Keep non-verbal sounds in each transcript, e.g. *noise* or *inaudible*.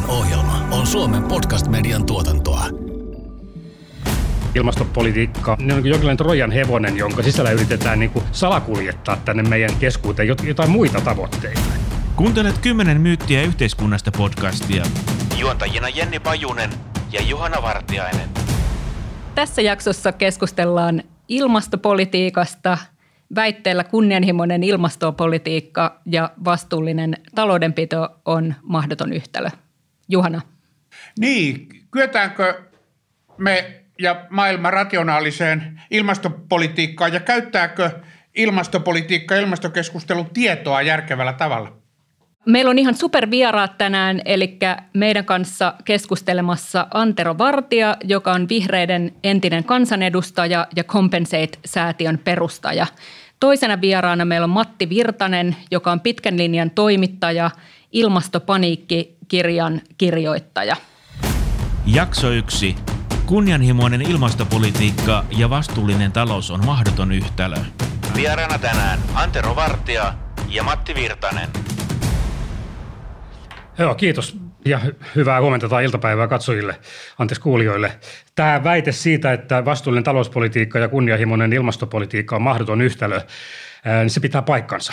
Tämäkin ohjelma on Suomen podcast-median tuotantoa. Ilmastopolitiikka ne on jonkinlainen Trojan hevonen, jonka sisällä yritetään niin kuin salakuljettaa tänne meidän keskuuteen jotain muita tavoitteita. Kuuntelet kymmenen myyttiä yhteiskunnasta podcastia. Juontajina Jenni Pajunen ja Juhana Vartiainen. Tässä jaksossa keskustellaan ilmastopolitiikasta, väitteellä kunnianhimoinen ilmastopolitiikka ja vastuullinen taloudenpito on mahdoton yhtälö. Juhana. Niin, kyetäänkö me ja maailma rationaaliseen ilmastopolitiikkaan ja käyttääkö ilmastopolitiikka ja ilmastokeskustelu tietoa järkevällä tavalla? Meillä on ihan supervieraat tänään, eli meidän kanssa keskustelemassa Antero Vartija, joka on vihreiden entinen kansanedustaja ja Compensate-säätiön perustaja. Toisena vieraana meillä on Matti Virtanen, joka on pitkän linjan toimittaja, ilmastopaniikki-kirjan kirjoittaja. Jakso yksi. Kunnianhimoinen ilmastopolitiikka ja vastuullinen talous on mahdoton yhtälö. Vieraana tänään Antero Vartija ja Matti Virtanen. Joo, kiitos ja hyvää huomenta tai iltapäivää katsojille, anteeksi kuulijoille. Tämä väite siitä, että vastuullinen talouspolitiikka ja kunnianhimoinen ilmastopolitiikka on mahdoton yhtälö, niin se pitää paikkansa.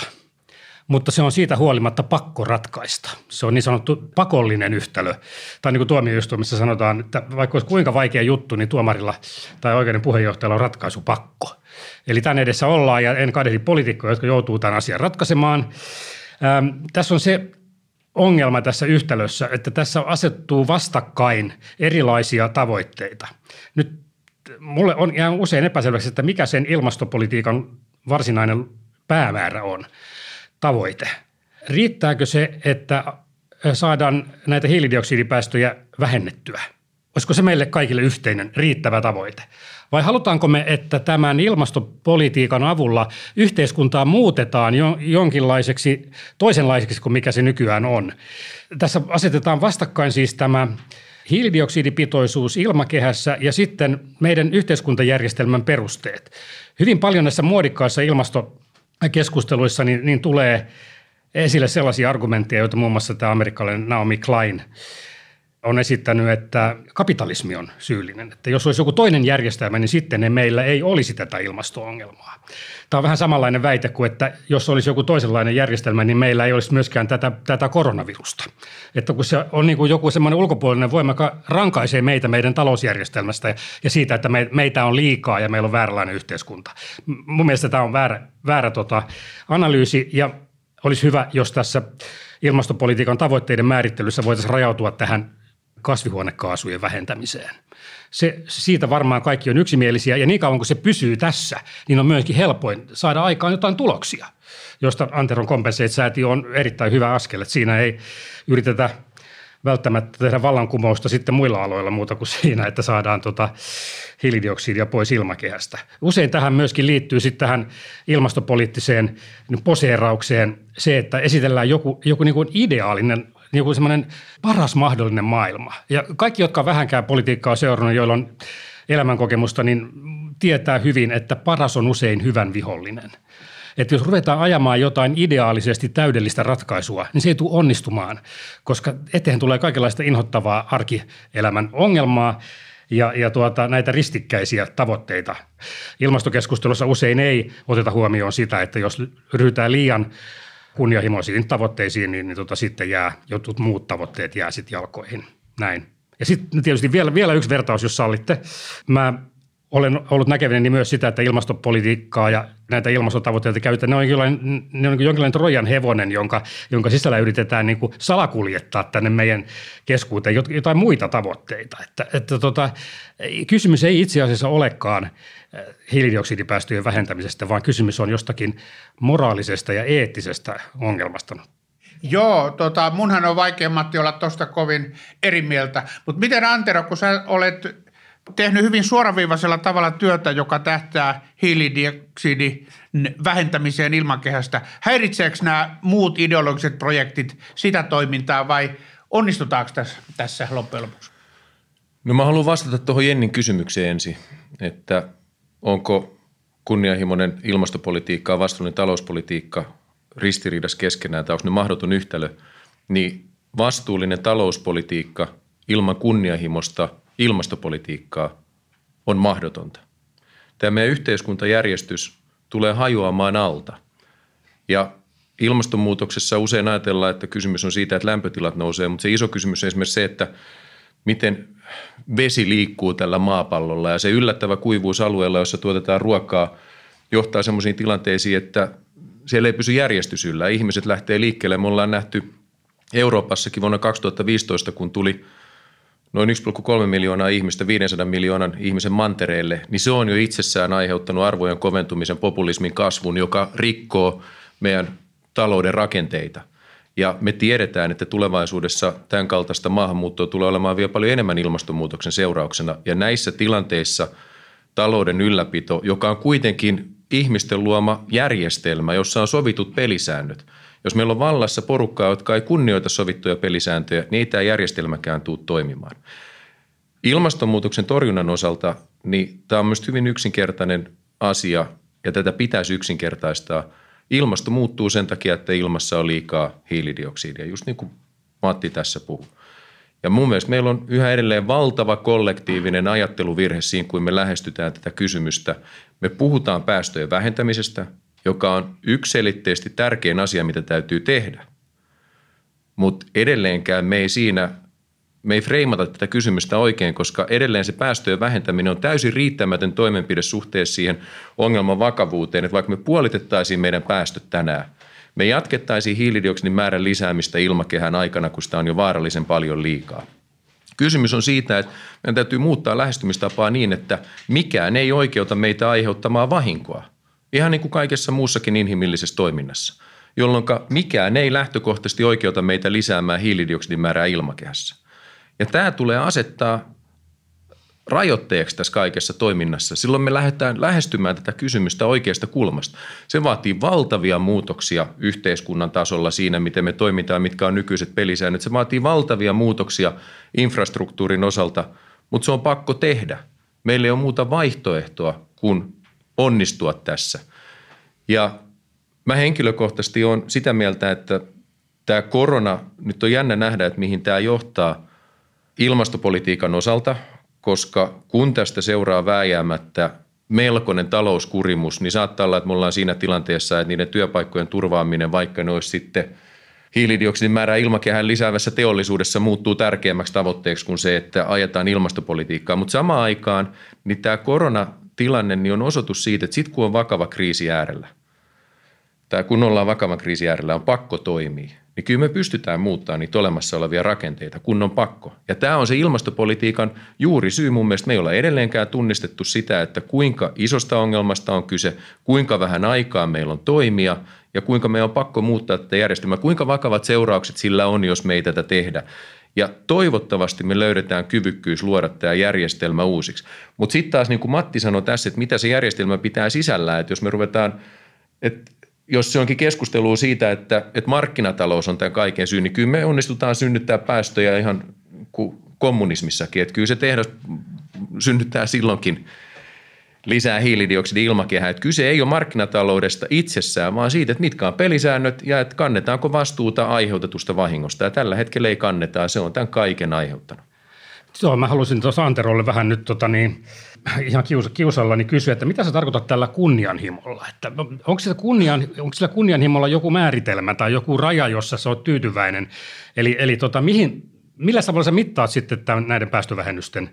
Mutta se on siitä huolimatta pakko ratkaista. Se on niin sanottu pakollinen yhtälö. Tai niin kuin tuomioistuimessa sanotaan, että vaikka olisi kuinka vaikea juttu, niin tuomarilla tai oikeuden puheenjohtajalla on ratkaisu pakko. Eli tämän edessä ollaan ja en kadehdi poliitikkoja, jotka joutuu tämän asian ratkaisemaan. Ähm, tässä on se ongelma tässä yhtälössä, että tässä asettuu vastakkain erilaisia tavoitteita. Nyt mulle on ihan usein epäselväksi, että mikä sen ilmastopolitiikan varsinainen päämäärä on, tavoite. Riittääkö se, että saadaan näitä hiilidioksidipäästöjä vähennettyä? Olisiko se meille kaikille yhteinen riittävä tavoite? Vai halutaanko me, että tämän ilmastopolitiikan avulla yhteiskuntaa muutetaan jo, jonkinlaiseksi toisenlaiseksi kuin mikä se nykyään on? Tässä asetetaan vastakkain siis tämä hiilidioksidipitoisuus ilmakehässä ja sitten meidän yhteiskuntajärjestelmän perusteet. Hyvin paljon näissä muodikkaissa ilmastokeskusteluissa niin, niin tulee esille sellaisia argumentteja, joita muun muassa tämä amerikkalainen Naomi Klein – on esittänyt, että kapitalismi on syyllinen. Että jos olisi joku toinen järjestelmä, niin sitten meillä ei olisi tätä ilmasto-ongelmaa. Tämä on vähän samanlainen väite kuin, että jos olisi joku toisenlainen järjestelmä, niin meillä ei olisi myöskään tätä, tätä koronavirusta. Että kun se on niin kuin joku semmoinen ulkopuolinen voima, joka rankaisee meitä meidän talousjärjestelmästä ja siitä, että me, meitä on liikaa ja meillä on vääränlainen yhteiskunta. Mun mielestä tämä on väärä, väärä tota, analyysi ja olisi hyvä, jos tässä ilmastopolitiikan tavoitteiden määrittelyssä voitaisiin rajautua tähän kasvihuonekaasujen vähentämiseen. Se, siitä varmaan kaikki on yksimielisiä ja niin kauan kuin se pysyy tässä, niin on myöskin helpoin saada aikaan jotain tuloksia, josta Anteron Compensate-säätiö on erittäin hyvä askel. Että siinä ei yritetä välttämättä tehdä vallankumousta sitten muilla aloilla muuta kuin siinä, että saadaan tota hiilidioksidia pois ilmakehästä. Usein tähän myöskin liittyy sitten tähän ilmastopoliittiseen poseeraukseen se, että esitellään joku, joku niin kuin ideaalinen niin kuin semmoinen paras mahdollinen maailma. Ja kaikki, jotka vähänkään politiikkaa seurannut, joilla on elämänkokemusta, niin tietää hyvin, että paras on usein hyvän vihollinen. Että jos ruvetaan ajamaan jotain ideaalisesti täydellistä ratkaisua, niin se ei tule onnistumaan, koska eteen tulee kaikenlaista inhottavaa arkielämän ongelmaa ja, ja tuota, näitä ristikkäisiä tavoitteita. Ilmastokeskustelussa usein ei oteta huomioon sitä, että jos ryhdytään liian – kunnianhimoisiin tavoitteisiin, niin, niin tota, sitten jää jotkut muut tavoitteet jää sitten jalkoihin. Näin. Ja sitten tietysti vielä, vielä yksi vertaus, jos sallitte. Mä olen ollut näkevinäni myös sitä, että ilmastopolitiikkaa ja näitä ilmastotavoitteita käytetään. Ne on jonkinlainen, ne on jonkinlainen Trojan hevonen, jonka, jonka sisällä yritetään niin kuin salakuljettaa tänne meidän keskuuteen jotain muita tavoitteita. Että, että tota, kysymys ei itse asiassa olekaan äh, hiilidioksidipäästöjen vähentämisestä, vaan kysymys on jostakin moraalisesta ja eettisestä ongelmasta. Joo, tota, munhan on vaikea Matti olla tuosta kovin eri mieltä. Mutta miten Antero, kun sä olet tehnyt hyvin suoraviivaisella tavalla työtä, joka tähtää hiilidioksidin vähentämiseen ilmakehästä. Häiritseekö nämä muut ideologiset projektit sitä toimintaa vai onnistutaanko tässä, tässä loppujen lopuksi? No mä haluan vastata tuohon Jennin kysymykseen ensin, että onko kunnianhimoinen ilmastopolitiikka ja vastuullinen talouspolitiikka ristiriidassa keskenään tai onko ne mahdoton yhtälö, niin vastuullinen talouspolitiikka ilman kunnianhimosta ilmastopolitiikkaa on mahdotonta. Tämä meidän yhteiskuntajärjestys tulee hajoamaan alta. Ja ilmastonmuutoksessa usein ajatellaan, että kysymys on siitä, että lämpötilat nousee, mutta se iso kysymys on esimerkiksi se, että miten vesi liikkuu tällä maapallolla ja se yllättävä kuivuus alueella, jossa tuotetaan ruokaa, johtaa sellaisiin tilanteisiin, että siellä ei pysy järjestys yllä. Ihmiset lähtee liikkeelle. Me ollaan nähty Euroopassakin vuonna 2015, kun tuli noin 1,3 miljoonaa ihmistä 500 miljoonan ihmisen mantereelle, niin se on jo itsessään aiheuttanut arvojen koventumisen, populismin kasvun, joka rikkoo meidän talouden rakenteita. Ja me tiedetään, että tulevaisuudessa tämän kaltaista maahanmuuttoa tulee olemaan vielä paljon enemmän ilmastonmuutoksen seurauksena. Ja näissä tilanteissa talouden ylläpito, joka on kuitenkin ihmisten luoma järjestelmä, jossa on sovitut pelisäännöt. Jos meillä on vallassa porukkaa, jotka ei kunnioita sovittuja pelisääntöjä, niin ei tämä järjestelmäkään tule toimimaan. Ilmastonmuutoksen torjunnan osalta niin tämä on myös hyvin yksinkertainen asia ja tätä pitäisi yksinkertaistaa. Ilmasto muuttuu sen takia, että ilmassa on liikaa hiilidioksidia, just niin kuin Matti tässä puhuu. Ja mun mielestä meillä on yhä edelleen valtava kollektiivinen ajatteluvirhe siinä, kun me lähestytään tätä kysymystä. Me puhutaan päästöjen vähentämisestä, joka on ykselitteisesti tärkein asia, mitä täytyy tehdä. Mutta edelleenkään me ei siinä, me ei freimata tätä kysymystä oikein, koska edelleen se päästöjen vähentäminen on täysin riittämätön toimenpide suhteessa siihen ongelman vakavuuteen, että vaikka me puolitettaisiin meidän päästöt tänään, me jatkettaisiin hiilidioksidin määrän lisäämistä ilmakehän aikana, kun sitä on jo vaarallisen paljon liikaa. Kysymys on siitä, että meidän täytyy muuttaa lähestymistapaa niin, että mikään ei oikeuta meitä aiheuttamaan vahinkoa. Ihan niin kuin kaikessa muussakin inhimillisessä toiminnassa, jolloin mikään ei lähtökohtaisesti oikeuta meitä lisäämään hiilidioksidin määrää ilmakehässä. Ja tämä tulee asettaa rajoitteeksi tässä kaikessa toiminnassa. Silloin me lähdetään lähestymään tätä kysymystä oikeasta kulmasta. Se vaatii valtavia muutoksia yhteiskunnan tasolla siinä, miten me toimitaan, mitkä on nykyiset pelisäännöt. Se vaatii valtavia muutoksia infrastruktuurin osalta, mutta se on pakko tehdä. Meillä ei ole muuta vaihtoehtoa kuin onnistua tässä. Ja mä henkilökohtaisesti olen sitä mieltä, että tämä korona, nyt on jännä nähdä, että mihin tämä johtaa ilmastopolitiikan osalta – koska kun tästä seuraa vääjäämättä melkoinen talouskurimus, niin saattaa olla, että me ollaan siinä tilanteessa, että niiden työpaikkojen turvaaminen, vaikka ne olisi sitten hiilidioksidin määrää ilmakehään lisäävässä teollisuudessa muuttuu tärkeämmäksi tavoitteeksi kuin se, että ajetaan ilmastopolitiikkaa. Mutta samaan aikaan niin tämä koronatilanne niin on osoitus siitä, että sitten kun on vakava kriisi äärellä, tai kun ollaan vakavan kriisi äärellä, on pakko toimia niin kyllä me pystytään muuttamaan niitä olemassa olevia rakenteita, kun on pakko. Ja tämä on se ilmastopolitiikan juuri syy mun mielestä. Me ei olla edelleenkään tunnistettu sitä, että kuinka isosta ongelmasta on kyse, kuinka vähän aikaa meillä on toimia ja kuinka meidän on pakko muuttaa tätä järjestelmää, kuinka vakavat seuraukset sillä on, jos me ei tätä tehdä. Ja toivottavasti me löydetään kyvykkyys luoda tämä järjestelmä uusiksi. Mutta sitten taas niin kuin Matti sanoi tässä, että mitä se järjestelmä pitää sisällään, että jos me ruvetaan, että jos se onkin keskustelu siitä, että, että markkinatalous on tämän kaiken syy, niin kyllä me onnistutaan synnyttää päästöjä ihan kuin kommunismissakin. Että kyllä se tehdas synnyttää silloinkin lisää hiilidioksidi ilmakehää. Että kyse ei ole markkinataloudesta itsessään, vaan siitä, että mitkä on pelisäännöt ja että kannetaanko vastuuta aiheutetusta vahingosta. Ja tällä hetkellä ei kanneta, se on tämän kaiken aiheuttanut. Joo, mä halusin tuossa Anterolle vähän nyt tota niin, ihan kius, kiusallani kysyä, että mitä sä tarkoitat tällä kunnianhimolla? Että onko, sillä kunnian, onko sillä kunnianhimolla joku määritelmä tai joku raja, jossa sä oot tyytyväinen? Eli, eli tota, mihin, millä tavalla sä mittaat sitten tämän, näiden päästövähennysten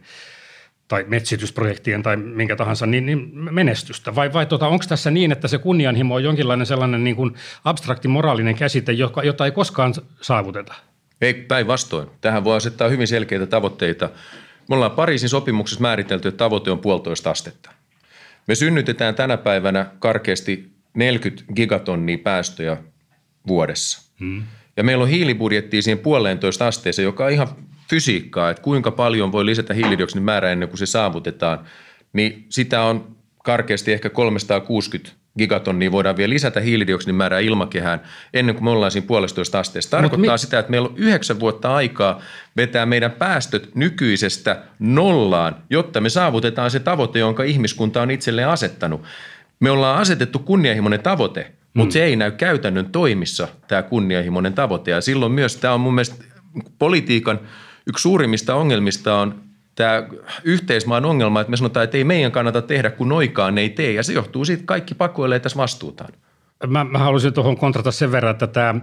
tai metsitysprojektien tai minkä tahansa niin, niin menestystä? Vai, vai tota, onko tässä niin, että se kunnianhimo on jonkinlainen sellainen niin kuin abstrakti moraalinen käsite, joka, jota ei koskaan saavuteta? Ei päinvastoin. Tähän voi asettaa hyvin selkeitä tavoitteita – me ollaan Pariisin sopimuksessa määritelty, että tavoite on puolitoista astetta. Me synnytetään tänä päivänä karkeasti 40 gigatonnia päästöjä vuodessa. Hmm. Ja meillä on hiilibudjettia siihen puoleentoista asteeseen, joka on ihan fysiikkaa, että kuinka paljon voi lisätä hiilidioksidin määrää ennen kuin se saavutetaan. Niin sitä on karkeasti ehkä 360 gigatonnia voidaan vielä lisätä hiilidioksidin määrää ilmakehään ennen kuin me ollaan siinä puolestoista asteessa. Tarkoittaa mi- sitä, että meillä on yhdeksän vuotta aikaa vetää meidän päästöt nykyisestä nollaan, jotta me saavutetaan se tavoite, jonka ihmiskunta on itselleen asettanut. Me ollaan asetettu kunnianhimoinen tavoite, mutta mm. se ei näy käytännön toimissa, tämä kunnianhimoinen tavoite. Ja silloin myös tämä on mun mielestä politiikan yksi suurimmista ongelmista on tämä yhteismaan ongelma, että me sanotaan, että ei meidän kannata tehdä, kun noikaan ei tee. Ja se johtuu siitä, että kaikki pakoilee tässä vastuutaan. Mä, mä haluaisin tuohon kontrata sen verran, että tämä,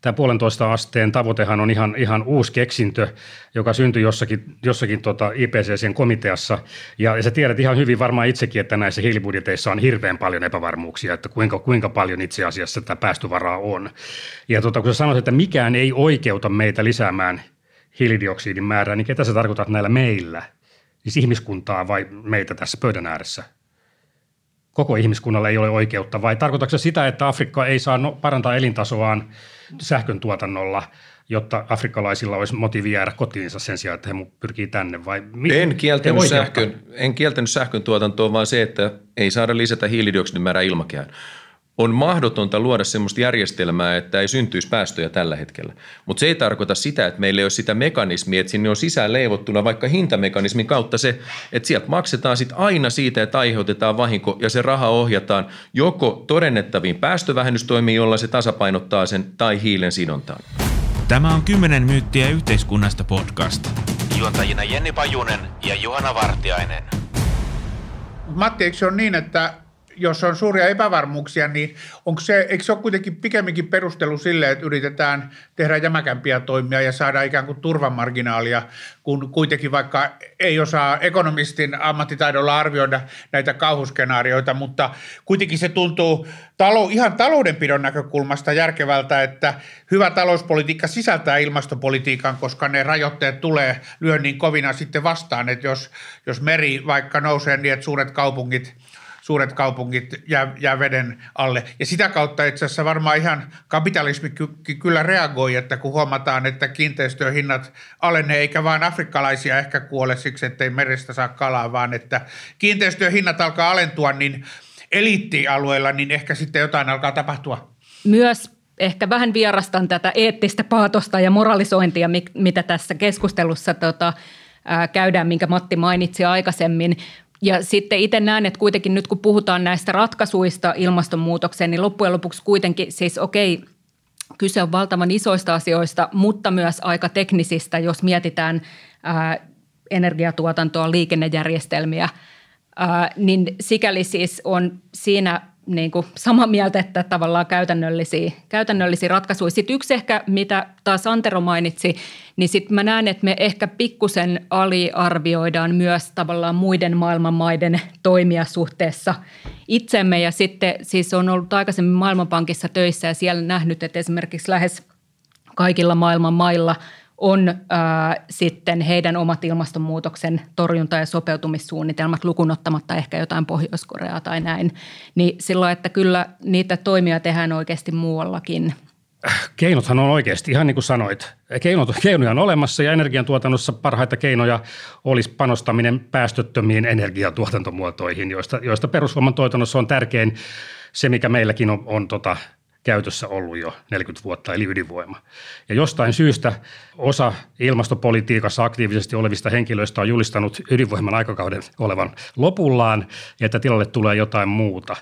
tämä puolentoista asteen tavoitehan on ihan, ihan uusi keksintö, joka syntyi jossakin, jossakin tota IPCCn komiteassa. Ja, ja sä tiedät ihan hyvin varmaan itsekin, että näissä hiilibudjeteissa on hirveän paljon epävarmuuksia, että kuinka, kuinka paljon itse asiassa tätä päästövaraa on. Ja tota, kun sä sanoit, että mikään ei oikeuta meitä lisäämään hiilidioksidin määrää, niin ketä sä tarkoitat näillä meillä? Siis ihmiskuntaa vai meitä tässä pöydän ääressä? koko ihmiskunnalle ei ole oikeutta, vai tarkoitatko se sitä, että Afrikka ei saa no, parantaa elintasoaan sähkön tuotannolla, jotta afrikkalaisilla olisi motiivi jäädä kotiinsa sen sijaan, että he pyrkii tänne? Vai mi- en, kieltänyt sähkön, en kieltänyt sähkön tuotantoa, vaan se, että ei saada lisätä hiilidioksidin määrää ilmakehään on mahdotonta luoda sellaista järjestelmää, että ei syntyisi päästöjä tällä hetkellä. Mutta se ei tarkoita sitä, että meillä ei ole sitä mekanismia, että sinne on sisään leivottuna vaikka hintamekanismin kautta se, että sieltä maksetaan sit aina siitä, että aiheutetaan vahinko ja se raha ohjataan joko todennettaviin päästövähennystoimiin, jolla se tasapainottaa sen, tai hiilen sidontaan. Tämä on 10 myyttiä yhteiskunnasta podcast. Juontajina Jenni Pajunen ja Juhana Vartiainen. Matti, eikö se ole niin, että jos on suuria epävarmuuksia, niin onko se, eikö se ole kuitenkin pikemminkin perustelu sille, että yritetään tehdä jämäkämpiä toimia ja saada ikään kuin turvamarginaalia, kun kuitenkin vaikka ei osaa ekonomistin ammattitaidolla arvioida näitä kauhuskenaarioita, mutta kuitenkin se tuntuu talou, ihan taloudenpidon näkökulmasta järkevältä, että hyvä talouspolitiikka sisältää ilmastopolitiikan, koska ne rajoitteet tulee lyö niin kovina sitten vastaan, että jos, jos meri vaikka nousee niin, että suuret kaupungit – suuret kaupungit jää, veden alle. Ja sitä kautta itse asiassa varmaan ihan kapitalismi ky- kyllä reagoi, että kun huomataan, että kiinteistöhinnat alenee, eikä vain afrikkalaisia ehkä kuole siksi, ettei merestä saa kalaa, vaan että kiinteistöhinnat alkaa alentua, niin eliittialueilla, niin ehkä sitten jotain alkaa tapahtua. Myös ehkä vähän vierastan tätä eettistä paatosta ja moralisointia, mitä tässä keskustelussa tota, käydään, minkä Matti mainitsi aikaisemmin. Ja sitten itse näen, että kuitenkin nyt kun puhutaan näistä ratkaisuista ilmastonmuutokseen, niin loppujen lopuksi kuitenkin siis okei, kyse on valtavan isoista asioista, mutta myös aika teknisistä, jos mietitään ää, energiatuotantoa, liikennejärjestelmiä, ää, niin sikäli siis on siinä – niin kuin samaa mieltä, että tavallaan käytännöllisiä, käytännöllisiä ratkaisuja. Sitten yksi ehkä, mitä taas Antero mainitsi, niin sitten mä näen, että me ehkä pikkusen aliarvioidaan myös tavallaan muiden maailman maiden toimia suhteessa itsemme. Ja sitten siis on ollut aikaisemmin Maailmanpankissa töissä ja siellä nähnyt, että esimerkiksi lähes kaikilla maailman mailla – on ää, sitten heidän omat ilmastonmuutoksen torjunta- ja sopeutumissuunnitelmat lukunottamatta ehkä jotain Pohjois-Koreaa tai näin. Niin silloin, että kyllä niitä toimia tehdään oikeasti muuallakin. Keinothan on oikeasti, ihan niin kuin sanoit, keinot, keinoja on olemassa ja energiantuotannossa parhaita keinoja olisi panostaminen päästöttömiin energiantuotantomuotoihin, joista, joista perusvoiman tuotannossa on tärkein se, mikä meilläkin on, on tota, käytössä ollut jo 40 vuotta, eli ydinvoima. Ja jostain syystä osa ilmastopolitiikassa aktiivisesti olevista henkilöistä on julistanut ydinvoiman aikakauden olevan lopullaan, että tilalle tulee jotain muuta.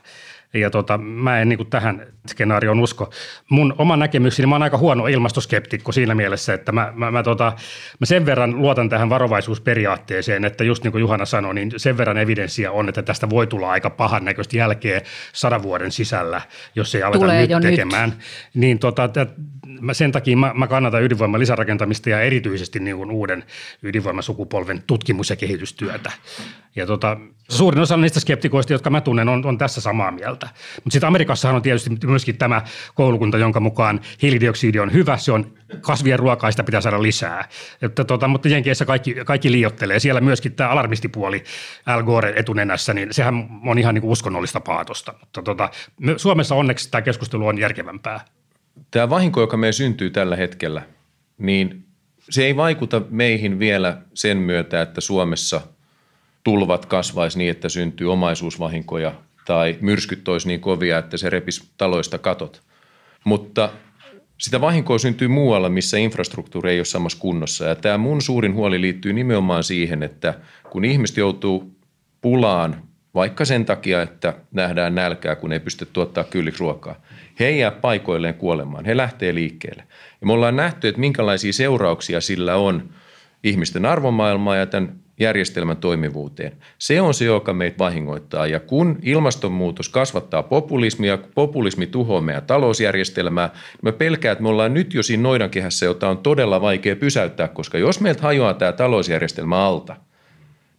Ja tota, mä en niin kuin tähän skenaarioon usko. Mun oma näkemykseni, mä oon aika huono ilmastoskeptikko siinä mielessä, että mä, mä, mä, tota, mä sen verran luotan tähän varovaisuusperiaatteeseen, että just niin kuin Juhana sanoi, niin sen verran evidenssiä on, että tästä voi tulla aika pahan näköistä jälkeä sadan vuoden sisällä, jos ei aleta Tulee nyt tekemään. Nyt. Niin tota, mä sen takia mä, mä kannatan ydinvoiman lisärakentamista ja erityisesti niin kuin uuden ydinvoimasukupolven tutkimus- ja kehitystyötä. Ja tota, suurin osa niistä skeptikoista, jotka mä tunnen, on, on tässä samaa mieltä. Mutta sitten Amerikassahan on tietysti myöskin tämä koulukunta, jonka mukaan hiilidioksidi on hyvä, se on kasvien ruokaa, sitä pitää saada lisää. Että tota, mutta Jenkeissä kaikki, kaikki liiottelee. Siellä myöskin tämä alarmistipuoli Al Gore etunenässä, niin sehän on ihan niin uskonnollista paatosta. Mutta tota, Suomessa onneksi tämä keskustelu on järkevämpää. Tämä vahinko, joka me syntyy tällä hetkellä, niin se ei vaikuta meihin vielä sen myötä, että Suomessa tulvat kasvaisi niin, että syntyy omaisuusvahinkoja tai myrskyt olisi niin kovia, että se repisi taloista katot. Mutta sitä vahinkoa syntyy muualla, missä infrastruktuuri ei ole samassa kunnossa. Ja tämä mun suurin huoli liittyy nimenomaan siihen, että kun ihmiset joutuu pulaan vaikka sen takia, että nähdään nälkää, kun ei pysty tuottaa kylliksi ruokaa. He jää paikoilleen kuolemaan, he lähtee liikkeelle. Ja me ollaan nähty, että minkälaisia seurauksia sillä on ihmisten arvomaailmaa ja tämän järjestelmän toimivuuteen. Se on se, joka meitä vahingoittaa. Ja kun ilmastonmuutos kasvattaa populismia, populismi tuhoaa meidän talousjärjestelmää, niin mä pelkään, että me ollaan nyt jo siinä noidankehässä, jota on todella vaikea pysäyttää, koska jos meiltä hajoaa tämä talousjärjestelmä alta –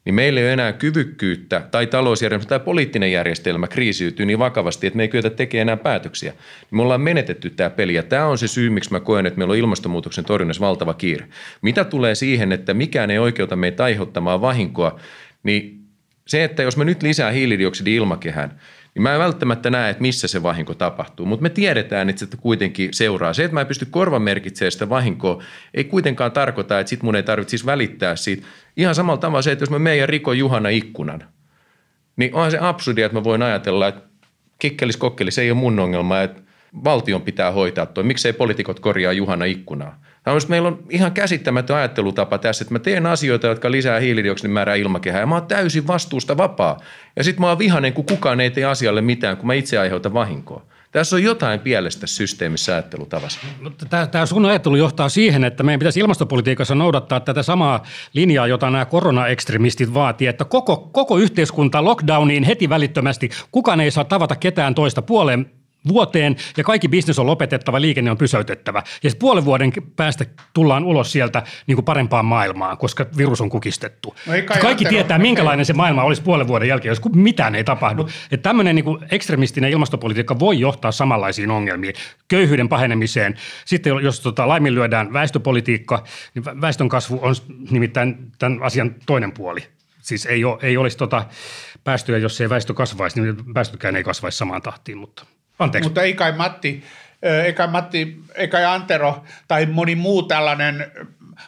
niin meillä ei ole enää kyvykkyyttä tai talousjärjestelmä tai poliittinen järjestelmä kriisiytyy niin vakavasti, että me ei kyetä tekemään enää päätöksiä. Me ollaan menetetty tämä peli ja tämä on se syy, miksi mä koen, että meillä on ilmastonmuutoksen torjunnassa valtava kiire. Mitä tulee siihen, että mikään ei oikeuta meitä aiheuttamaan vahinkoa, niin se, että jos me nyt lisää hiilidioksidi ilmakehään, niin mä en välttämättä näe, että missä se vahinko tapahtuu, mutta me tiedetään, että se kuitenkin seuraa. Se, että mä en pysty korvamerkitsemään sitä vahinkoa, ei kuitenkaan tarkoita, että sit mun ei tarvitsisi välittää siitä. Ihan samalla tavalla se, että jos mä meidän riko Juhana ikkunan, niin onhan se absurdia, että mä voin ajatella, että kikkelis kokkelis ei ole mun ongelma, että valtion pitää hoitaa toi. Miksei poliitikot korjaa Juhana ikkunaa? meillä on ihan käsittämätön ajattelutapa tässä, että mä teen asioita, jotka lisää hiilidioksidin määrää ilmakehää ja mä oon täysin vastuusta vapaa. Ja sitten mä oon vihanen, kun kukaan ei tee asialle mitään, kun mä itse aiheutan vahinkoa. Tässä on jotain pielestä systeemissä ajattelutavassa. Tämä sun ajattelu johtaa siihen, että meidän pitäisi ilmastopolitiikassa noudattaa tätä samaa linjaa, jota nämä koronaekstremistit vaatii, että koko, koko yhteiskunta lockdowniin heti välittömästi. Kukaan ei saa tavata ketään toista puoleen vuoteen ja kaikki bisnes on lopetettava, liikenne on pysäytettävä. Ja puolen vuoden päästä tullaan ulos sieltä niin kuin parempaan maailmaan, koska virus on kukistettu. No kaikki tietää, minkälainen se maailma olisi puolen vuoden jälkeen, jos mitään ei tapahdu. No. Että tämmöinen niin kuin ekstremistinen ilmastopolitiikka voi johtaa samanlaisiin ongelmiin, köyhyyden pahenemiseen. Sitten jos tota, laiminlyödään väestöpolitiikka, niin väestön kasvu on nimittäin tämän asian toinen puoli. Siis ei, ole, ei olisi tota päästöjä, jos ei väestö kasvaisi, niin päästökään ei kasvaisi samaan tahtiin, mutta – Anteeksi. Mutta ei kai Matti, ei kai Matti, ei kai Antero tai moni muu tällainen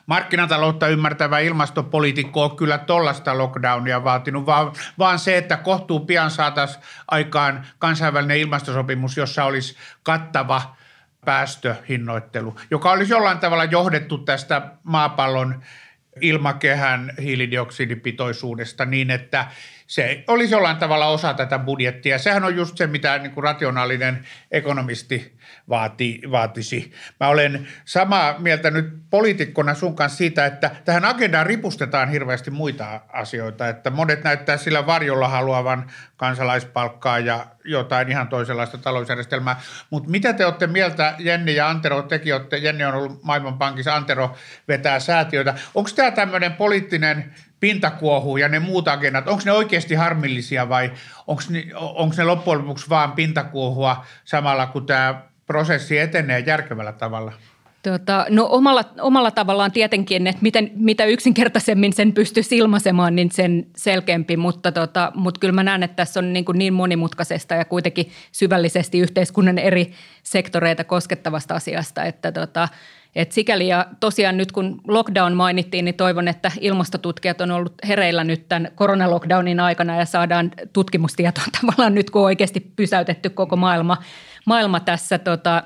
markkinataloutta ymmärtävä ilmastopoliitikko on kyllä tollasta lockdownia vaatinut, vaan, vaan se, että kohtuu pian saataisiin aikaan kansainvälinen ilmastosopimus, jossa olisi kattava päästöhinnoittelu, joka olisi jollain tavalla johdettu tästä maapallon ilmakehän hiilidioksidipitoisuudesta niin, että se olisi jollain tavalla osa tätä budjettia. Sehän on just se, mitä niin kuin rationaalinen ekonomisti vaati, vaatisi. Mä olen samaa mieltä nyt poliitikkona sun kanssa siitä, että tähän agendaan ripustetaan hirveästi muita asioita, että monet näyttää sillä varjolla haluavan kansalaispalkkaa ja jotain ihan toisenlaista talousjärjestelmää. Mutta mitä te olette mieltä, Jenni ja Antero, tekin olette, Jenni on ollut Maailmanpankissa, Antero vetää säätiöitä. Onko tämä tämmöinen poliittinen pintakuohu ja ne muut agendat, onko ne oikeasti harmillisia vai onko ne, ne loppujen lopuksi vaan pintakuohua samalla kun tämä prosessi etenee järkevällä tavalla? Tota, no omalla, omalla tavallaan tietenkin, että miten, mitä yksinkertaisemmin sen pystyisi ilmaisemaan, niin sen selkeämpi, mutta, tota, mutta kyllä mä näen, että tässä on niin, kuin niin monimutkaisesta ja kuitenkin syvällisesti yhteiskunnan eri sektoreita koskettavasta asiasta, että tota, et sikäli ja tosiaan nyt kun lockdown mainittiin, niin toivon, että ilmastotutkijat on ollut hereillä nyt tämän koronalockdownin aikana ja saadaan tutkimustietoa *laughs* tavallaan nyt, kun on oikeasti pysäytetty koko maailma, maailma tässä tota,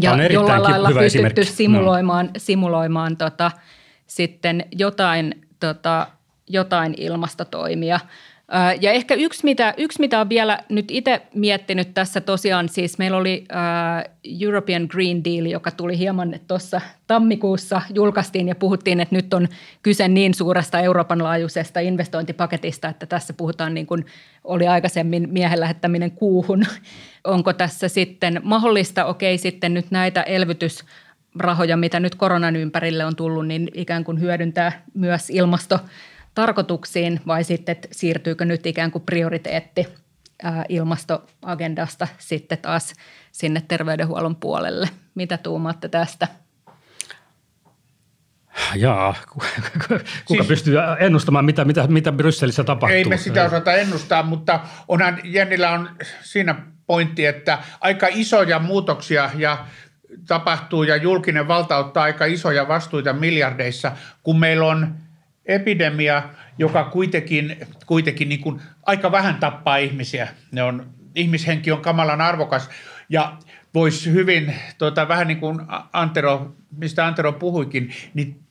ja jollain lailla pystytty esimerkki. simuloimaan, no. simuloimaan tota, sitten jotain, tota, jotain ilmastotoimia – ja ehkä yksi mitä, yksi, mitä on vielä nyt itse miettinyt tässä tosiaan, siis meillä oli European Green Deal, joka tuli hieman tuossa tammikuussa, julkaistiin ja puhuttiin, että nyt on kyse niin suuresta Euroopan laajuisesta investointipaketista, että tässä puhutaan niin kuin oli aikaisemmin miehen lähettäminen kuuhun. Onko tässä sitten mahdollista, okei sitten nyt näitä elvytys rahoja, mitä nyt koronan ympärille on tullut, niin ikään kuin hyödyntää myös ilmasto tarkoituksiin vai sitten että siirtyykö nyt ikään kuin prioriteetti ilmastoagendasta sitten taas sinne terveydenhuollon puolelle. Mitä tuumaatte tästä? Jaa, kuka siis, pystyy ennustamaan, mitä, mitä, mitä Brysselissä tapahtuu? Ei me sitä osata ennustaa, mutta onhan Jennillä on siinä pointti, että aika isoja muutoksia ja tapahtuu ja julkinen valta ottaa aika isoja vastuita miljardeissa, kun meillä on epidemia, joka kuitenkin, kuitenkin niin kuin aika vähän tappaa ihmisiä. Ne on, ihmishenki on kamalan arvokas ja voisi hyvin, tuota, vähän niin kuin Antero, mistä Antero puhuikin, niin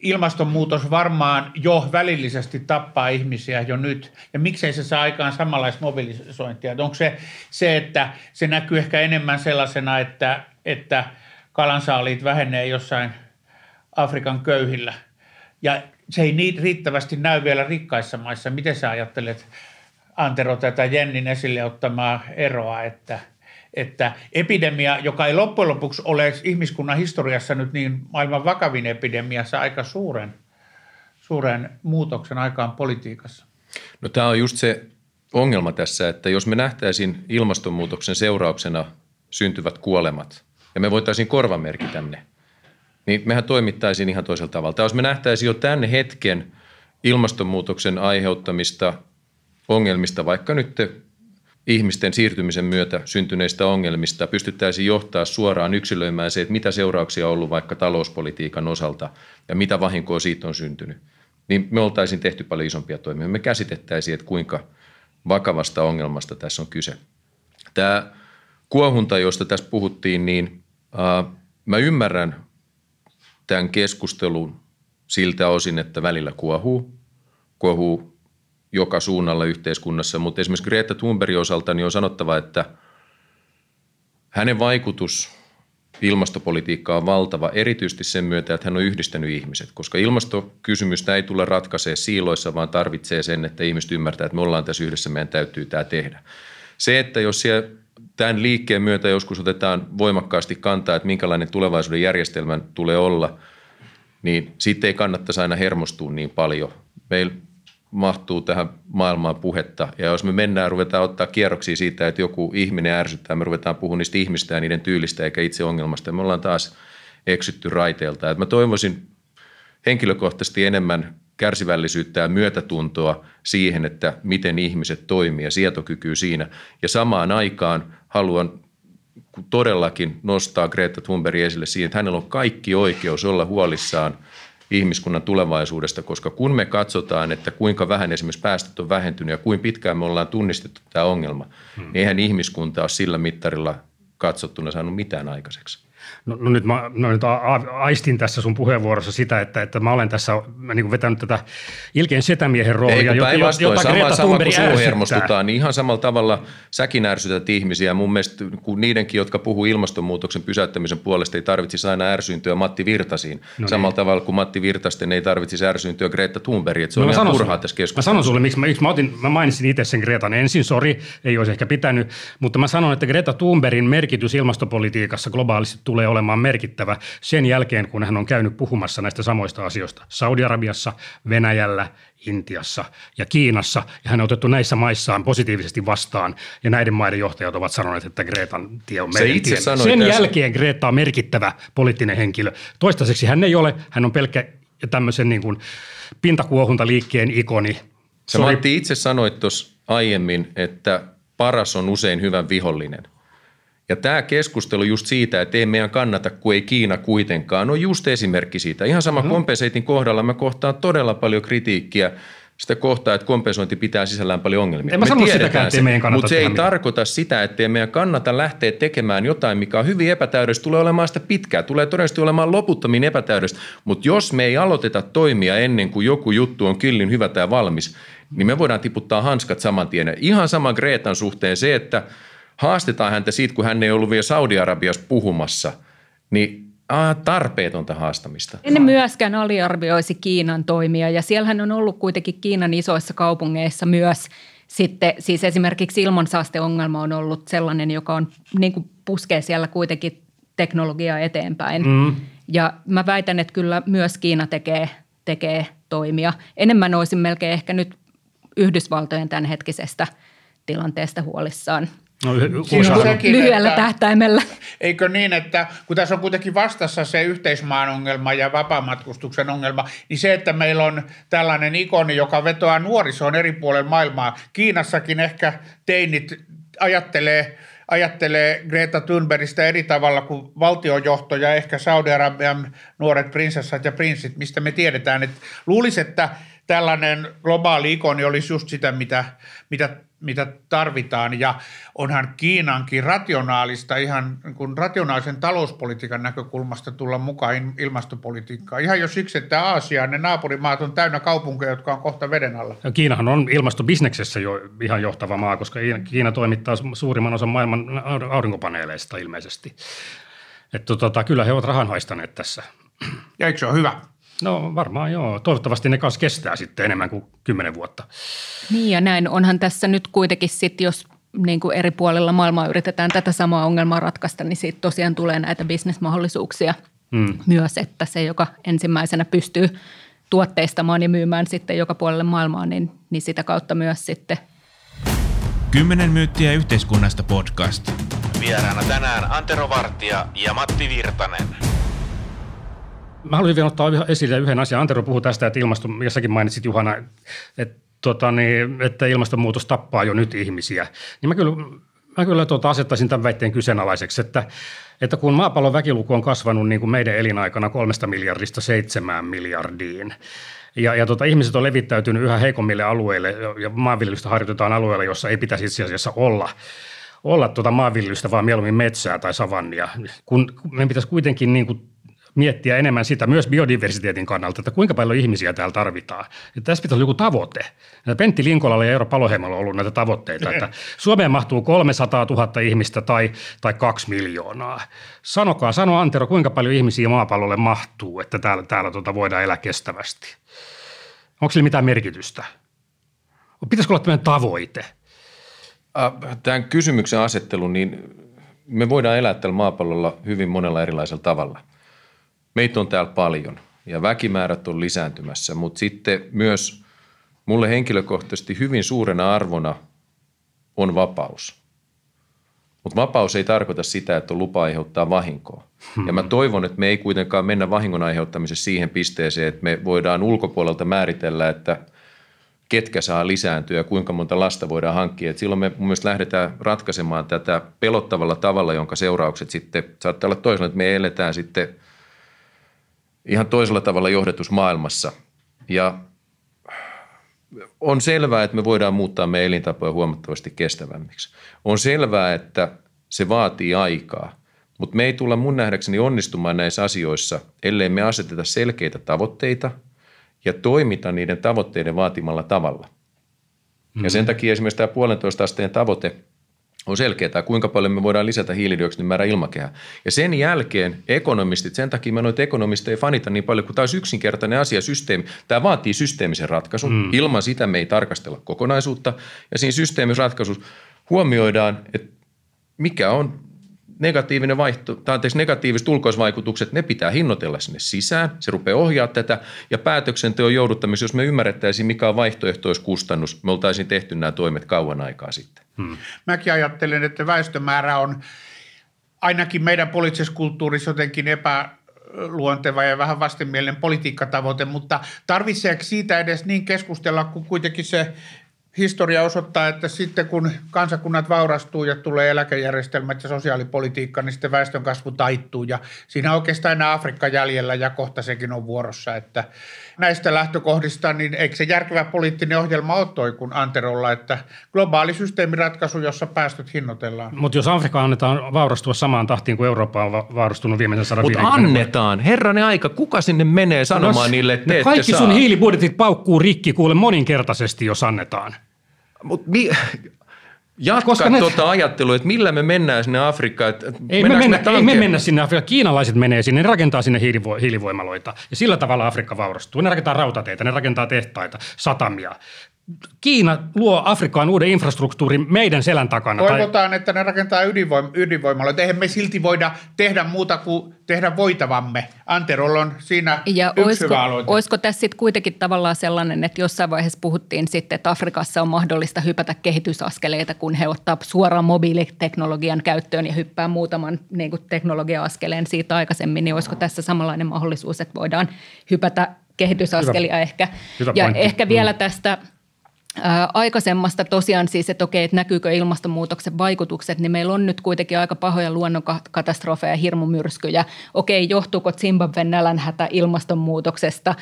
ilmastonmuutos varmaan jo välillisesti tappaa ihmisiä jo nyt. Ja miksei se saa aikaan samanlaista mobilisointia? Onko se se, että se näkyy ehkä enemmän sellaisena, että, että kalansaaliit vähenee jossain Afrikan köyhillä – ja se ei niin riittävästi näy vielä rikkaissa maissa. Miten sä ajattelet, Antero, tätä Jennin esille ottamaa eroa, että, että epidemia, joka ei loppujen lopuksi ole ihmiskunnan historiassa nyt niin maailman vakavin epidemia, saa aika suuren, suuren muutoksen aikaan politiikassa? No tämä on just se ongelma tässä, että jos me nähtäisiin ilmastonmuutoksen seurauksena syntyvät kuolemat ja me voitaisiin korvamerkitä ne, niin mehän toimittaisiin ihan toisella tavalla. Tai jos me nähtäisiin jo tämän hetken ilmastonmuutoksen aiheuttamista ongelmista, vaikka nyt ihmisten siirtymisen myötä syntyneistä ongelmista, pystyttäisiin johtaa suoraan yksilöimään se, että mitä seurauksia on ollut vaikka talouspolitiikan osalta ja mitä vahinkoa siitä on syntynyt, niin me oltaisiin tehty paljon isompia toimia. Me käsitettäisiin, että kuinka vakavasta ongelmasta tässä on kyse. Tämä kuohunta, josta tässä puhuttiin, niin äh, mä ymmärrän tämän keskustelun siltä osin, että välillä kuohuu, kuohuu joka suunnalla yhteiskunnassa, mutta esimerkiksi Greta Thunbergin osalta niin on sanottava, että hänen vaikutus ilmastopolitiikkaan on valtava, erityisesti sen myötä, että hän on yhdistänyt ihmiset, koska ilmastokysymystä ei tule ratkaisee siiloissa, vaan tarvitsee sen, että ihmiset ymmärtää, että me ollaan tässä yhdessä, meidän täytyy tämä tehdä. Se, että jos siellä tämän liikkeen myötä joskus otetaan voimakkaasti kantaa, että minkälainen tulevaisuuden järjestelmän tulee olla, niin siitä ei kannattaisi aina hermostua niin paljon. Meillä mahtuu tähän maailmaan puhetta. Ja jos me mennään, ruvetaan ottaa kierroksia siitä, että joku ihminen ärsyttää, me ruvetaan puhumaan niistä ihmistä ja niiden tyylistä eikä itse ongelmasta. Me ollaan taas eksytty raiteelta. Et mä toivoisin henkilökohtaisesti enemmän kärsivällisyyttä ja myötätuntoa siihen, että miten ihmiset toimii ja sietokykyä siinä. Ja samaan aikaan haluan todellakin nostaa Greta Thunberg esille siihen, että hänellä on kaikki oikeus olla huolissaan ihmiskunnan tulevaisuudesta, koska kun me katsotaan, että kuinka vähän esimerkiksi päästöt on vähentynyt ja kuinka pitkään me ollaan tunnistettu tämä ongelma, hmm. niin eihän ihmiskunta ole sillä mittarilla katsottuna saanut mitään aikaiseksi. No, no nyt mä no nyt aistin tässä sun puheenvuorossa sitä, että, että mä olen tässä mä niin vetänyt tätä ilkeän setämiehen roolia, Ei, jota, jota sama, Greta sama kun sun hermostutaan, niin ihan samalla tavalla säkin ärsytät ihmisiä. Mun mielestä kun niidenkin, jotka puhuu ilmastonmuutoksen pysäyttämisen puolesta, ei tarvitsisi aina ärsyyntyä Matti Virtasiin. No niin. Samalla tavalla kuin Matti Virtasten ei tarvitsisi ärsyyntyä Greta Thunbergiin. Että se no on ihan turhaa tässä keskustelussa. Mä sanon sulle, miksi mä, miksi mä, otin, mä mainitsin itse sen Gretan ensin, sori, ei olisi ehkä pitänyt, mutta mä sanon, että Greta Thunbergin merkitys ilmastopolitiikassa globaalisti tulee olemaan merkittävä sen jälkeen, kun hän on käynyt puhumassa näistä samoista asioista Saudi-Arabiassa, Venäjällä, Intiassa ja Kiinassa. Ja hän on otettu näissä maissaan positiivisesti vastaan. Ja näiden maiden johtajat ovat sanoneet, että Greetan tie on meidän itse Sen tässä. jälkeen Greta on merkittävä poliittinen henkilö. Toistaiseksi hän ei ole, hän on pelkkä tämmöisen niin kuin pintakuohuntaliikkeen ikoni. Sä Matti itse sanoit tuossa aiemmin, että paras on usein hyvän vihollinen – ja tämä keskustelu just siitä, että ei meidän kannata, kun ei Kiina kuitenkaan, on just esimerkki siitä. Ihan sama mm-hmm. kompenseitin kohdalla mä kohtaan todella paljon kritiikkiä sitä kohtaa, että kompensointi pitää sisällään paljon ongelmia. En mä sano sitäkään, että meidän Mutta se ei mitään. tarkoita sitä, että meidän kannata lähteä tekemään jotain, mikä on hyvin epätäydellistä, tulee olemaan sitä pitkää, tulee todennäköisesti olemaan loputtomiin epätäydellistä. Mutta jos me ei aloiteta toimia ennen kuin joku juttu on kyllin hyvä tai valmis, niin me voidaan tiputtaa hanskat saman tien. Ihan sama Greetan suhteen se, että – haastetaan häntä siitä, kun hän ei ollut vielä Saudi-Arabiassa puhumassa, niin tarpeetonta haastamista. En myöskään aliarvioisi Kiinan toimia ja siellähän on ollut kuitenkin Kiinan isoissa kaupungeissa myös sitten, siis esimerkiksi ilmansaasteongelma on ollut sellainen, joka on niin kuin puskee siellä kuitenkin teknologiaa eteenpäin. Mm. Ja mä väitän, että kyllä myös Kiina tekee, tekee toimia. Enemmän olisin melkein ehkä nyt Yhdysvaltojen tämänhetkisestä tilanteesta huolissaan. No, sekin, lyhyellä että, tähtäimellä. Eikö niin, että kun tässä on kuitenkin vastassa se yhteismaan ongelma ja vapaamatkustuksen ongelma, niin se, että meillä on tällainen ikoni, joka vetoaa nuorisoon eri puolilla maailmaa. Kiinassakin ehkä teinit ajattelee ajattelee Greta Thunbergistä eri tavalla kuin valtiojohto ja ehkä Saudi-Arabian nuoret prinsessat ja prinssit, mistä me tiedetään. Että luulisi, että tällainen globaali ikoni olisi just sitä, mitä, mitä mitä tarvitaan. Ja onhan Kiinankin rationaalista, ihan kun rationaalisen talouspolitiikan näkökulmasta tulla mukaan ilmastopolitiikkaan. Ihan jo siksi, että Aasiaan ne naapurimaat on täynnä kaupunkeja, jotka on kohta veden alla. Ja Kiinahan on ilmastobisneksessä jo ihan johtava maa, koska Kiina toimittaa suurimman osan maailman aurinkopaneeleista ilmeisesti. Että tota, kyllä he ovat rahan haistaneet tässä. Ja eikö se ole hyvä? No varmaan joo. Toivottavasti ne kanssa kestää sitten enemmän kuin kymmenen vuotta. Niin ja näin onhan tässä nyt kuitenkin sitten, jos niin kuin eri puolilla maailmaa yritetään tätä samaa ongelmaa ratkaista, niin siitä tosiaan tulee näitä bisnesmahdollisuuksia hmm. myös, että se, joka ensimmäisenä pystyy tuotteistamaan ja myymään sitten joka puolelle maailmaa, niin, niin sitä kautta myös sitten. Kymmenen myyttiä yhteiskunnasta podcast. Vieraana tänään Antero Vartija ja Matti Virtanen. Mä haluaisin vielä ottaa esille yhden asian. Antero puhui tästä, että ilmasto, jossakin mainitsit Juhana, että, tota, niin, että ilmastonmuutos tappaa jo nyt ihmisiä. Niin mä kyllä, mä kyllä tuota, asettaisin tämän väitteen kyseenalaiseksi, että, että kun maapallon väkiluku on kasvanut niin kuin meidän elinaikana kolmesta miljardista seitsemään miljardiin, ja, ja tota, ihmiset on levittäytynyt yhä heikommille alueille ja maanviljelystä harjoitetaan alueilla, jossa ei pitäisi itse asiassa olla olla tuota maanviljelystä, vaan mieluummin metsää tai savannia. Kun meidän pitäisi kuitenkin niin kuin miettiä enemmän sitä myös biodiversiteetin kannalta, että kuinka paljon ihmisiä täällä tarvitaan. Ja tässä pitäisi olla joku tavoite. Ja Pentti Linkolalla ja Eero Paloheimolla on ollut näitä tavoitteita, että *laughs* Suomeen mahtuu 300 000 ihmistä tai, tai kaksi miljoonaa. Sanokaa, sano Antero, kuinka paljon ihmisiä maapallolle mahtuu, että täällä, täällä tuota voidaan elää kestävästi. Onko sillä mitään merkitystä? Pitäisikö olla tämmöinen tavoite? Tämän kysymyksen asettelu, niin me voidaan elää tällä maapallolla hyvin monella erilaisella tavalla – meitä on täällä paljon ja väkimäärät on lisääntymässä, mutta sitten myös mulle henkilökohtaisesti hyvin suurena arvona on vapaus. Mutta vapaus ei tarkoita sitä, että on lupa aiheuttaa vahinkoa. Ja mä toivon, että me ei kuitenkaan mennä vahingon aiheuttamisessa siihen pisteeseen, että me voidaan ulkopuolelta määritellä, että ketkä saa lisääntyä ja kuinka monta lasta voidaan hankkia. Et silloin me mun mielestä lähdetään ratkaisemaan tätä pelottavalla tavalla, jonka seuraukset sitten saattaa olla toisella, että me eletään sitten – ihan toisella tavalla johdetusmaailmassa. Ja on selvää, että me voidaan muuttaa meidän elintapoja huomattavasti kestävämmiksi. On selvää, että se vaatii aikaa, mutta me ei tulla mun nähdäkseni onnistumaan näissä asioissa, ellei me aseteta selkeitä tavoitteita ja toimita niiden tavoitteiden vaatimalla tavalla. Mm-hmm. Ja sen takia esimerkiksi tämä puolentoista asteen tavoite – on selkeää, kuinka paljon me voidaan lisätä hiilidioksidin määrä ilmakehään. Ja sen jälkeen ekonomistit, sen takia mä noita ekonomisteja fanita niin paljon, kun tämä olisi yksinkertainen asia, systeemi. Tämä vaatii systeemisen ratkaisun. Mm. Ilman sitä me ei tarkastella kokonaisuutta. Ja siinä systeemisessä ratkaisussa huomioidaan, että mikä on negatiivinen vaihto, tai anteeksi, negatiiviset ulkoisvaikutukset, ne pitää hinnoitella sinne sisään, se rupeaa ohjaa tätä, ja päätöksenteon jouduttamisessa, jos me ymmärrettäisiin, mikä on vaihtoehtoiskustannus, me oltaisiin tehty nämä toimet kauan aikaa sitten. Hmm. Mäkin ajattelen, että väestömäärä on ainakin meidän poliittisessa kulttuurissa jotenkin epäluonteva ja vähän vastenmielinen politiikkatavoite, mutta tarvitseeko siitä edes niin keskustella, kun kuitenkin se historia osoittaa, että sitten kun kansakunnat vaurastuu ja tulee eläkejärjestelmät ja sosiaalipolitiikka, niin sitten väestönkasvu taittuu. Ja siinä on oikeastaan enää Afrikka jäljellä ja kohta sekin on vuorossa, että näistä lähtökohdista, niin eikö se järkevä poliittinen ohjelma ole toi kuin Anterolla, että globaali systeemiratkaisu, jossa päästöt hinnoitellaan. Mutta jos Afrikka annetaan vaurastua samaan tahtiin kuin Eurooppa on vaurastunut viimeisen 150 Mutta annetaan, herranen aika, kuka sinne menee sanomaan no, niille, että Kaikki sun saa. hiilibudjetit paukkuu rikki kuule moninkertaisesti, jos annetaan. Mutta mi- Jatka Koska tuota ne... ajattelua, että millä me mennään sinne Afrikkaan. Että ei, me mennä, me ei me mennä sinne Afrikkaan. Kiinalaiset menee sinne, ne rakentaa sinne hiilivo- hiilivoimaloita. Ja sillä tavalla Afrikka vaurastuu. Ne rakentaa rautateitä, ne rakentaa tehtaita, satamia. Kiina luo Afrikkaan uuden infrastruktuurin meidän selän takana. Toivotaan, tai... että ne rakentaa ydinvoim- ydinvoimalla. Eihän me silti voida tehdä muuta kuin tehdä voitavamme. Anterolla on siinä ja yksi olisiko, hyvä aloite. Olisiko tässä sitten kuitenkin tavallaan sellainen, että jossain vaiheessa puhuttiin sitten, että Afrikassa on mahdollista hypätä kehitysaskeleita, kun he ottaa suoraan mobiiliteknologian käyttöön ja hyppää muutaman niin kuin teknologia-askeleen siitä aikaisemmin, niin olisiko tässä samanlainen mahdollisuus, että voidaan hypätä kehitysaskelia hyvä. ehkä. Hyvä ja pointti. ehkä vielä mm. Tästä – aikaisemmasta tosiaan siis, että okei, että näkyykö ilmastonmuutoksen vaikutukset, niin meillä on nyt kuitenkin aika pahoja luonnonkatastrofeja ja hirmumyrskyjä. Okei, johtuuko Zimbabwen nälänhätä ilmastonmuutoksesta?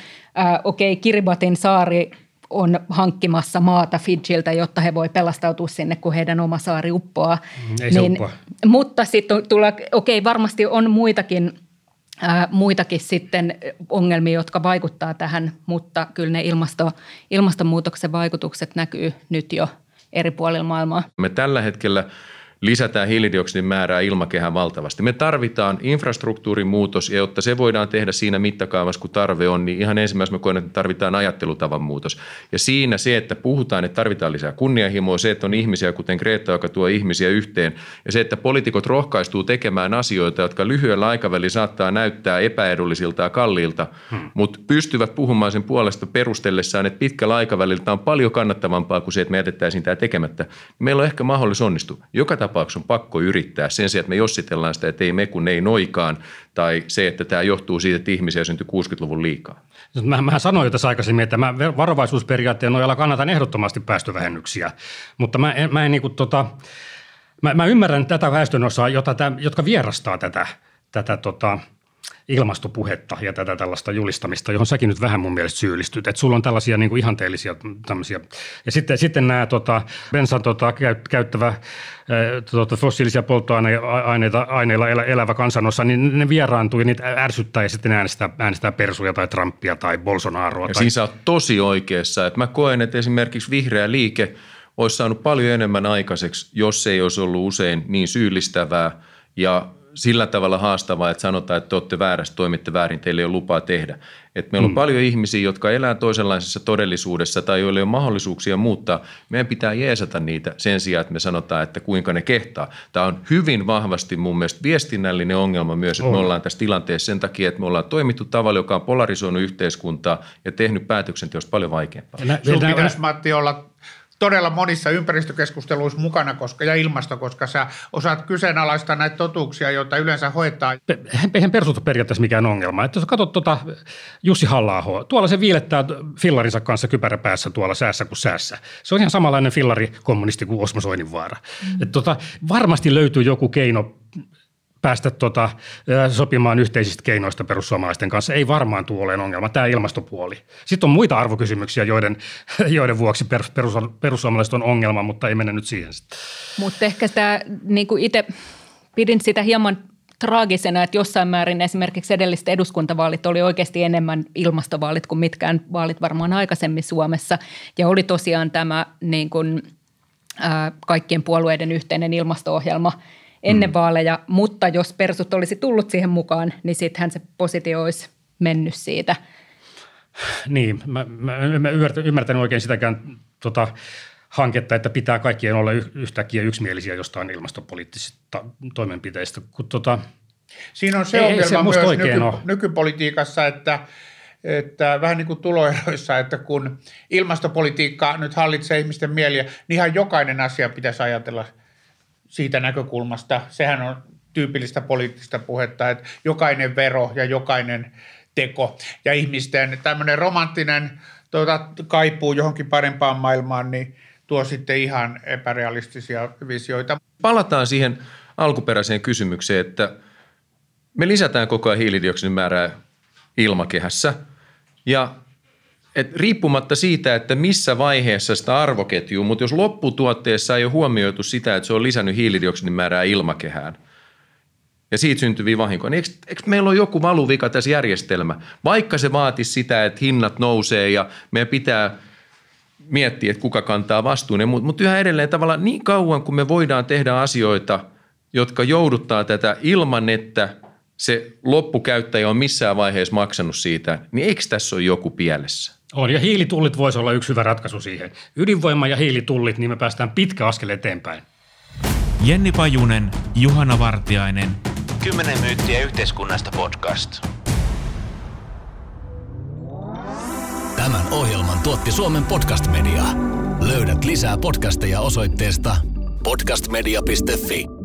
Okei, Kiribatin saari on hankkimassa maata Fidjiltä, jotta he voi pelastautua sinne, kun heidän oma saari uppoaa. Ei se uppoa. Mutta sitten tulee, okei, varmasti on muitakin – ää, muitakin sitten ongelmia, jotka vaikuttaa tähän, mutta kyllä ne ilmasto, ilmastonmuutoksen vaikutukset näkyy nyt jo eri puolilla maailmaa. Me tällä hetkellä lisätään hiilidioksidin määrää ilmakehään valtavasti. Me tarvitaan infrastruktuurin muutos, ja jotta se voidaan tehdä siinä mittakaavassa, kun tarve on, niin ihan ensimmäisenä me koen, että tarvitaan ajattelutavan muutos. Ja siinä se, että puhutaan, että tarvitaan lisää kunnianhimoa, se, että on ihmisiä, kuten Greta, joka tuo ihmisiä yhteen, ja se, että poliitikot rohkaistuu tekemään asioita, jotka lyhyellä aikavälillä saattaa näyttää epäedullisilta ja kalliilta, hmm. mutta pystyvät puhumaan sen puolesta perustellessaan, että pitkällä aikavälillä on paljon kannattavampaa kuin se, että me jätettäisiin tämä tekemättä. Meillä on ehkä mahdollisuus onnistua. Joka tapauksessa on pakko yrittää sen sijaan, että me jossitellaan sitä, että ei me kun ei noikaan, tai se, että tämä johtuu siitä, että ihmisiä syntyi 60-luvun liikaa. Mä, mä sanoin jo tässä aikaisemmin, että mä varovaisuusperiaatteen nojalla kannatan ehdottomasti päästövähennyksiä, mutta mä en, mä en niin kuin, tota, mä, mä ymmärrän tätä väestönosaa, jota, jotka vierastaa tätä, tätä tota, ilmastopuhetta ja tätä tällaista julistamista, johon säkin nyt vähän mun mielestä syyllistyt. Että sulla on tällaisia niin kuin ihanteellisia tämmöisiä. Ja sitten, sitten nämä tota, bensan tota, käyttävä tota, fossiilisia polttoaineita aineilla elä, elävä kansanossa, niin ne vieraantuu ja niitä ärsyttää ja sitten äänestää, äänestää Persuja tai Trumpia tai Bolsonaroa. Ja tai... siinä sä oot tosi oikeassa. Että mä koen, että esimerkiksi vihreä liike olisi saanut paljon enemmän aikaiseksi, jos ei olisi ollut usein niin syyllistävää ja sillä tavalla haastavaa, että sanotaan, että te olette väärässä, toimitte väärin, teille ei ole lupaa tehdä. Et meillä on mm. paljon ihmisiä, jotka elää toisenlaisessa todellisuudessa tai joilla ei ole mahdollisuuksia muuttaa. Meidän pitää jeesata niitä sen sijaan, että me sanotaan, että kuinka ne kehtaa. Tämä on hyvin vahvasti mun mielestä viestinnällinen ongelma myös, että on. me ollaan tässä tilanteessa sen takia, että me ollaan toimittu tavalla, joka on polarisoinut yhteiskuntaa ja tehnyt päätöksenteosta paljon vaikeampaa. Sun pitäisi, Matti, olla todella monissa ympäristökeskusteluissa mukana koska, ja ilmasto, koska sä osaat kyseenalaistaa näitä totuuksia, joita yleensä hoitaa. Eihän perustus periaatteessa mikään ongelma. Että jos katsot tuota Jussi halla tuolla se viilettää fillarinsa kanssa kypärä päässä tuolla säässä kuin säässä. Se on ihan samanlainen fillari kommunisti kuin Osmo Soininvaara. Mm. Että tota, varmasti löytyy joku keino päästä tota, sopimaan yhteisistä keinoista perussuomalaisten kanssa ei varmaan tule olemaan ongelma, tämä ilmastopuoli. Sitten on muita arvokysymyksiä, joiden, *laughs* joiden vuoksi perus, perus, perussuomalaiset on ongelma, mutta ei mennä nyt siihen sitten. Mutta ehkä sitä niin kuin itse pidin sitä hieman traagisena, että jossain määrin esimerkiksi edelliset eduskuntavaalit oli oikeasti enemmän ilmastovaalit kuin mitkään vaalit varmaan aikaisemmin Suomessa. Ja oli tosiaan tämä niin kuin, kaikkien puolueiden yhteinen ilmasto-ohjelma – ennen mm. vaaleja, mutta jos persut olisi tullut siihen mukaan, niin sittenhän se positio olisi mennyt siitä. Niin, mä, mä, mä ymmärtänyt oikein sitäkään tota, hanketta, että pitää kaikkien olla yhtäkkiä yksimielisiä jostain ilmastopoliittisista toimenpiteistä. Kun, tota, Siinä on se ei, ongelma se myös nyky, nykypolitiikassa, että että vähän niin kuin tuloeroissa, että kun ilmastopolitiikka nyt hallitsee ihmisten mieliä, niin ihan jokainen asia pitäisi ajatella – siitä näkökulmasta. Sehän on tyypillistä poliittista puhetta, että jokainen vero ja jokainen teko ja ihmisten tämmöinen romanttinen tuota, kaipuu johonkin parempaan maailmaan, niin tuo sitten ihan epärealistisia visioita. Palataan siihen alkuperäiseen kysymykseen, että me lisätään koko ajan hiilidioksidin määrää ilmakehässä ja et riippumatta siitä, että missä vaiheessa sitä arvoketjua, mutta jos lopputuotteessa ei ole huomioitu sitä, että se on lisännyt hiilidioksidin määrää ilmakehään, ja siitä syntyviä vahinkoja, niin eikö, eikö meillä ole joku valuvika tässä järjestelmä? Vaikka se vaatisi sitä, että hinnat nousee ja meidän pitää miettiä, että kuka kantaa vastuun, mutta mut yhä edelleen tavalla niin kauan, kun me voidaan tehdä asioita, jotka jouduttaa tätä ilman, että se loppukäyttäjä on missään vaiheessa maksanut siitä, niin eikö tässä ole joku pielessä? On, ja hiilitullit voisi olla yksi hyvä ratkaisu siihen. Ydinvoima ja hiilitullit, niin me päästään pitkä askel eteenpäin. Jenni Pajunen, Juhana Vartiainen. Kymmenen myyttiä yhteiskunnasta podcast. Tämän ohjelman tuotti Suomen Podcast Media. Löydät lisää podcasteja osoitteesta podcastmedia.fi.